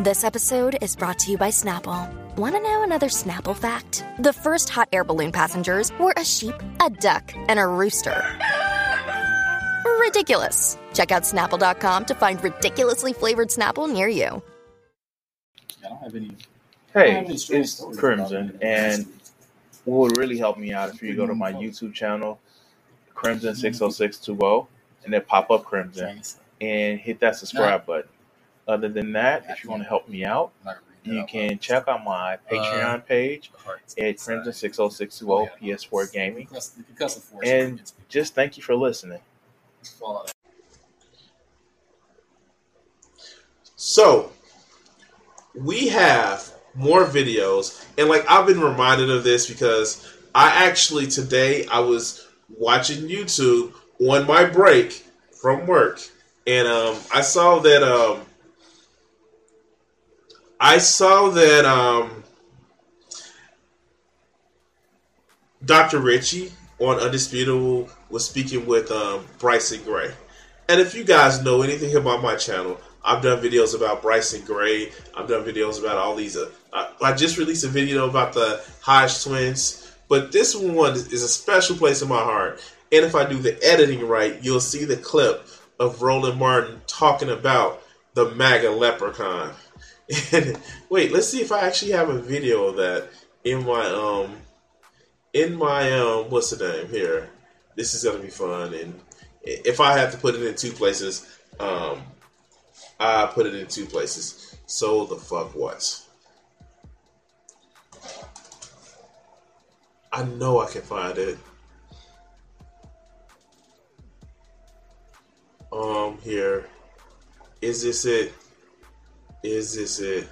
This episode is brought to you by Snapple. Want to know another Snapple fact? The first hot air balloon passengers were a sheep, a duck, and a rooster. Ridiculous. Check out snapple.com to find ridiculously flavored Snapple near you. I don't have any. Hey, it's Crimson, and what would really help me out if you go to my YouTube channel, Crimson six oh six two oh, and then pop up Crimson and hit that subscribe button. Other than that, if you want to help me out, you can check out my Patreon page at Crimson six oh six two oh PS4 Gaming, and just thank you for listening. So we have more videos, and like I've been reminded of this because I actually today I was watching YouTube on my break from work, and um, I saw that um, I saw that um, Dr. Ritchie on Undisputable was speaking with um, Bryson Gray. And if you guys know anything about my channel, I've done videos about Bryson Gray. I've done videos about all these. Uh, I, I just released a video about the Hodge twins, but this one is a special place in my heart. And if I do the editing right, you'll see the clip of Roland Martin talking about the MAGA leprechaun. And wait, let's see if I actually have a video of that in my um in my um what's the name here. This is gonna be fun, and if I have to put it in two places, um, I put it in two places. So the fuck what? I know I can find it. Um, here. Is this it? Is this it?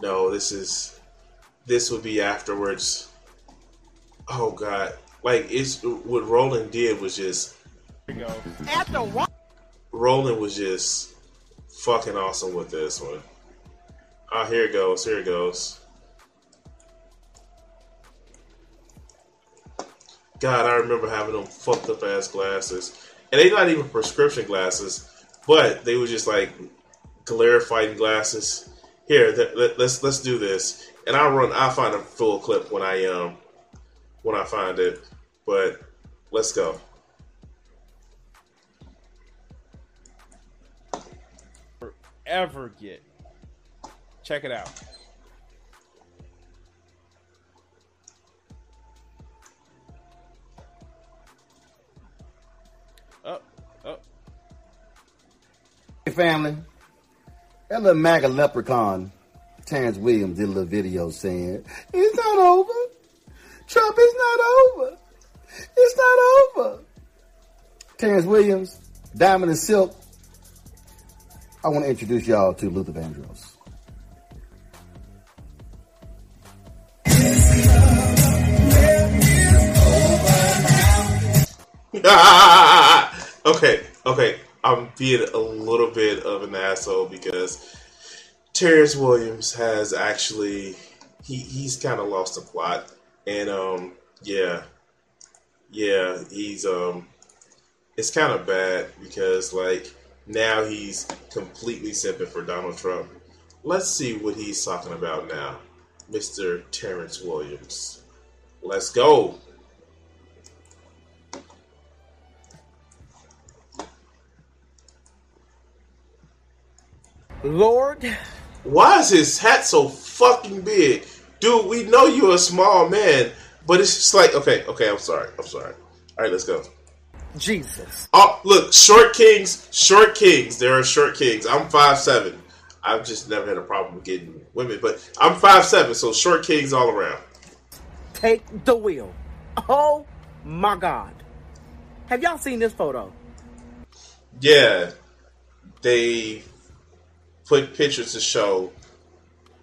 No, this is. This will be afterwards. Oh god. Like, it's. What Roland did was just. After what? Roland was just fucking awesome with this one. Ah, here it goes. Here it goes. God, I remember having them fucked up ass glasses, and they not even prescription glasses, but they were just like glare fighting glasses. Here, th- let, let's let's do this, and I'll run. I'll find a full clip when I um when I find it, but let's go. ever get. Check it out. Up, up. Hey, family. That little MAGA leprechaun, Terrence Williams, did a little video saying, It's not over. Trump is not over. It's not over. Terrence Williams, Diamond and Silk, I want to introduce y'all to Luther Vandross. okay, okay. I'm being a little bit of an asshole because Terrence Williams has actually he he's kind of lost the plot, and um yeah, yeah he's um it's kind of bad because like now he's completely simping for Donald Trump. Let's see what he's talking about now, Mr. Terrence Williams. Let's go. Lord. Why is his hat so fucking big? Dude, we know you're a small man, but it's just like, okay, okay, I'm sorry. I'm sorry. All right, let's go. Jesus. Oh, look, short kings, short kings. There are short kings. I'm five seven. I've just never had a problem getting women, but I'm five seven, so short kings all around. Take the wheel. Oh my God. Have y'all seen this photo? Yeah, they put pictures to show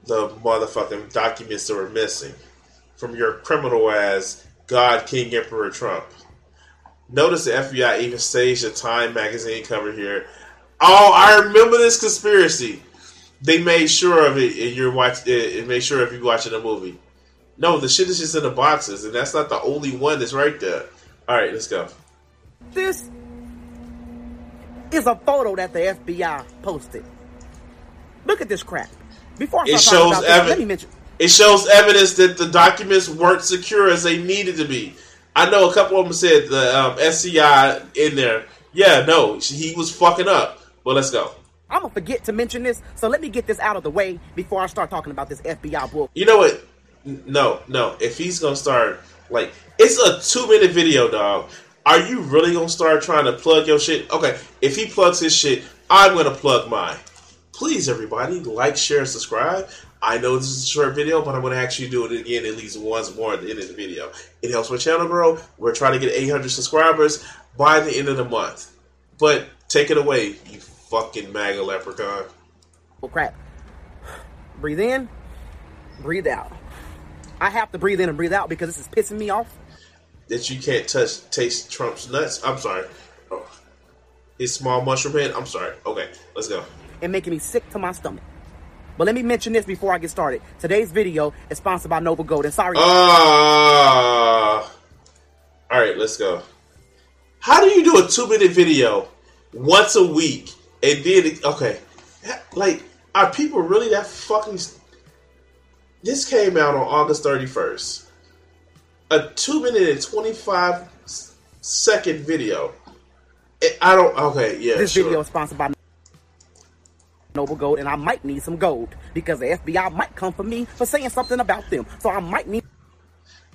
the motherfucking documents that were missing from your criminal ass God King Emperor Trump. Notice the FBI even staged a Time magazine cover here. Oh, I remember this conspiracy. They made sure of it, and you're watch. Eh, it made sure if you're watching a movie. No, the shit is just in the boxes, and that's not the only one that's right there. All right, let's go. This is a photo that the FBI posted. Look at this crap. Before I It shows about evi- let me mention. It shows evidence that the documents weren't secure as they needed to be. I know a couple of them said the um, SCI in there. Yeah, no, he was fucking up. But let's go. I'm gonna forget to mention this, so let me get this out of the way before I start talking about this FBI bull. You know what? No, no. If he's gonna start like it's a two minute video, dog. Are you really gonna start trying to plug your shit? Okay, if he plugs his shit, I'm gonna plug mine. Please, everybody, like, share, and subscribe. I know this is a short video, but I'm gonna actually do it again at least once more at the end of the video. It helps my channel grow. We're trying to get 800 subscribers by the end of the month. But take it away, you fucking MAGA leprechaun. Oh crap. Breathe in, breathe out. I have to breathe in and breathe out because this is pissing me off. that you can't touch taste Trump's nuts. I'm sorry. Oh. His small mushroom head. I'm sorry. Okay, let's go. And making me sick to my stomach. But let me mention this before I get started. Today's video is sponsored by Noble Gold. And sorry, Uh, all right, let's go. How do you do a two minute video once a week and then okay, like are people really that fucking? This came out on August thirty first. A two minute and twenty five second video. I- I don't. Okay, yeah. this sure. video is sponsored by Noble Gold, and I might need some gold because the FBI might come for me for saying something about them. So I might need.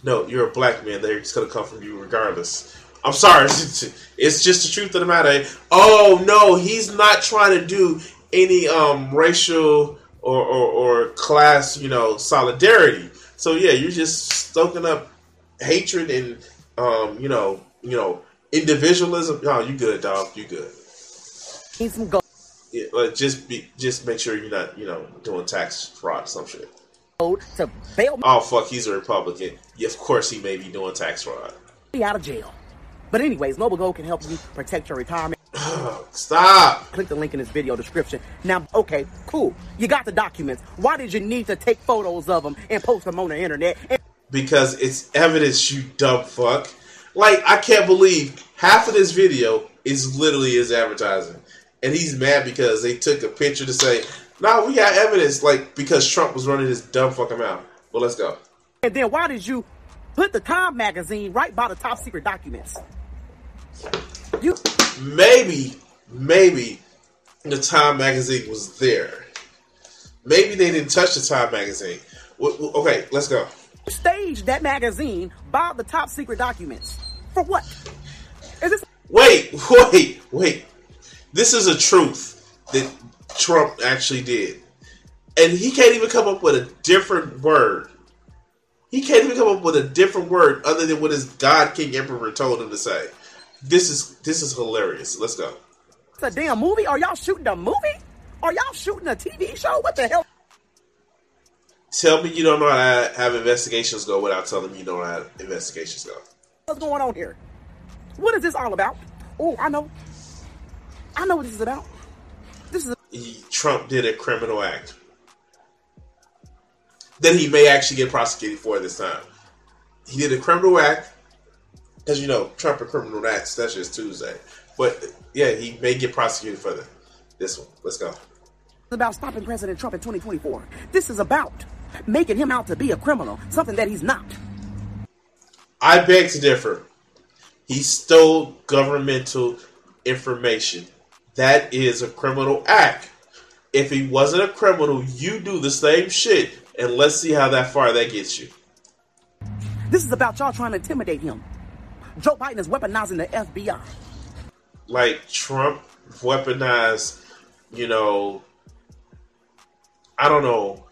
No, you're a black man. They're just gonna come from you regardless. I'm sorry. It's just the truth of the matter. Oh no, he's not trying to do any um racial or, or, or class, you know, solidarity. So yeah, you're just stoking up hatred and um, you know, you know, individualism. No, you good, dog. You good. Need some gold Yeah, but just be, just make sure you're not, you know, doing tax fraud, or some shit. to bail Oh fuck, he's a Republican. Yeah, of course he may be doing tax fraud. me out of jail. But anyways, Noble Gold can help you protect your retirement. Stop. Click the link in this video description. Now, okay, cool. You got the documents. Why did you need to take photos of them and post them on the internet? And because it's evidence, you dumb fuck. Like, I can't believe half of this video is literally his advertising. And he's mad because they took a picture to say, nah, we got evidence, like, because Trump was running his dumb fucking mouth. Well, let's go. And then why did you put the Time magazine right by the top secret documents? You Maybe, maybe the Time magazine was there. Maybe they didn't touch the Time magazine. Okay, let's go. staged that magazine by the top secret documents. For what? Is this Wait, wait, wait. This is a truth that Trump actually did. And he can't even come up with a different word. He can't even come up with a different word other than what his God King Emperor told him to say. This is this is hilarious. Let's go. It's a damn movie? Are y'all shooting a movie? Are y'all shooting a TV show? What the hell? Tell me you don't know how to have investigations go without telling me you don't know how investigations go. What's going on here? What is this all about? Oh, I know. I know what this is about. This is He, Trump did a criminal act that he may actually get prosecuted for this time. He did a criminal act, as you know, Trump and criminal acts. That's just Tuesday, but yeah, he may get prosecuted for the, this one. Let's go. about stopping President Trump in 2024. This is about making him out to be a criminal, something that he's not. I beg to differ. He stole governmental information. That is a criminal act. If he wasn't a criminal, you do the same shit, and let's see how that far that gets you. This is about y'all trying to intimidate him. Joe Biden is weaponizing the FBI. like Trump weaponized, you know, I don't know,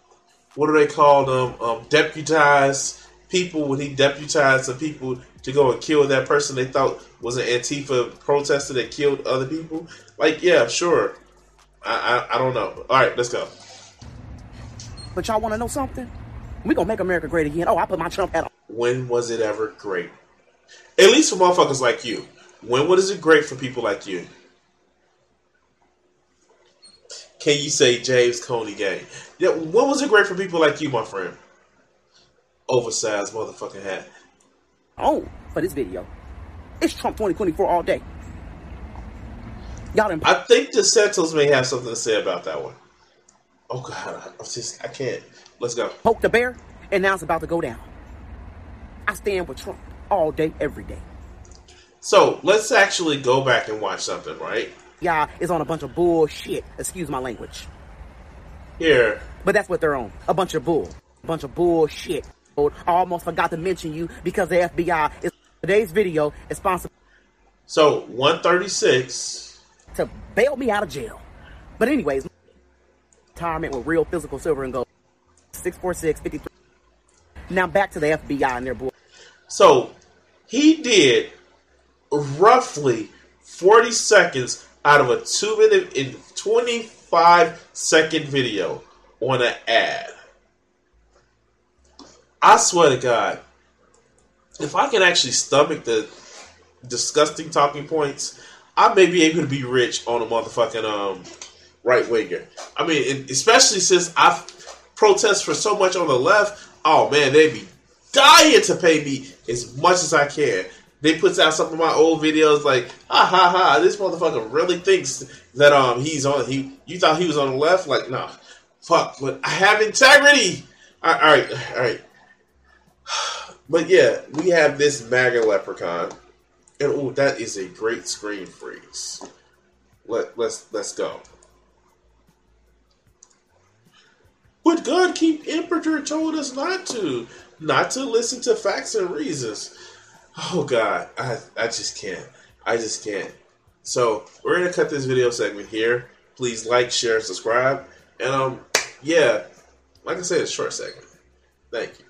what do they call them? Um, deputized people when he deputized some people to go and kill that person they thought was an Antifa protester that killed other people. Like, yeah, sure. I, I, I don't know. All right, let's go. But y'all want to know something? We gonna make America great again. Oh, I put my Trump hat on. When was it ever great? At least for motherfuckers like you. When was it great for people like you? Can you say James Coney gay? Yeah, when was it great for people like you, my friend? Oversized motherfucking hat. Oh, for this video. It's Trump 2024 all day. Y'all I think DeSantis may have something to say about that one. Oh God, I'm just I can't. Let's go. Poke the bear, and now it's about to go down. I stand with Trump all day, every day. So let's actually go back and watch something, right? Yeah, is on a bunch of bullshit. Excuse my language. Here. But that's what they're on. A bunch of bull. A bunch of bullshit. I almost forgot to mention you because the FBI is today's video is sponsored. So 136 to bail me out of jail. But anyways, retirement with real physical silver and gold. 646 53. Now back to the FBI and their bull. So he did roughly 40 seconds out of a 2 minute and 25 second video on an ad. I swear to God, if I can actually stomach the disgusting talking points, I may be able to be rich on a motherfucking um, right winger. I mean, especially since I protest for so much on the left. Oh man, they be dying to pay me as much as I can. They puts out some of my old videos like, ha ha ha, this motherfucker really thinks that um he's on he you thought he was on the left? Like, nah. Fuck, but I have integrity. All right, all right. But yeah, we have this MAGA leprechaun. And oh, that is a great screen freeze. Let let's let's go. But God keep Emperor told us not to. Not to listen to facts and reasons. Oh God, I I just can't. I just can't. So we're gonna cut this video segment here. Please like, share, subscribe, and um, yeah, like I said, a short segment. Thank you.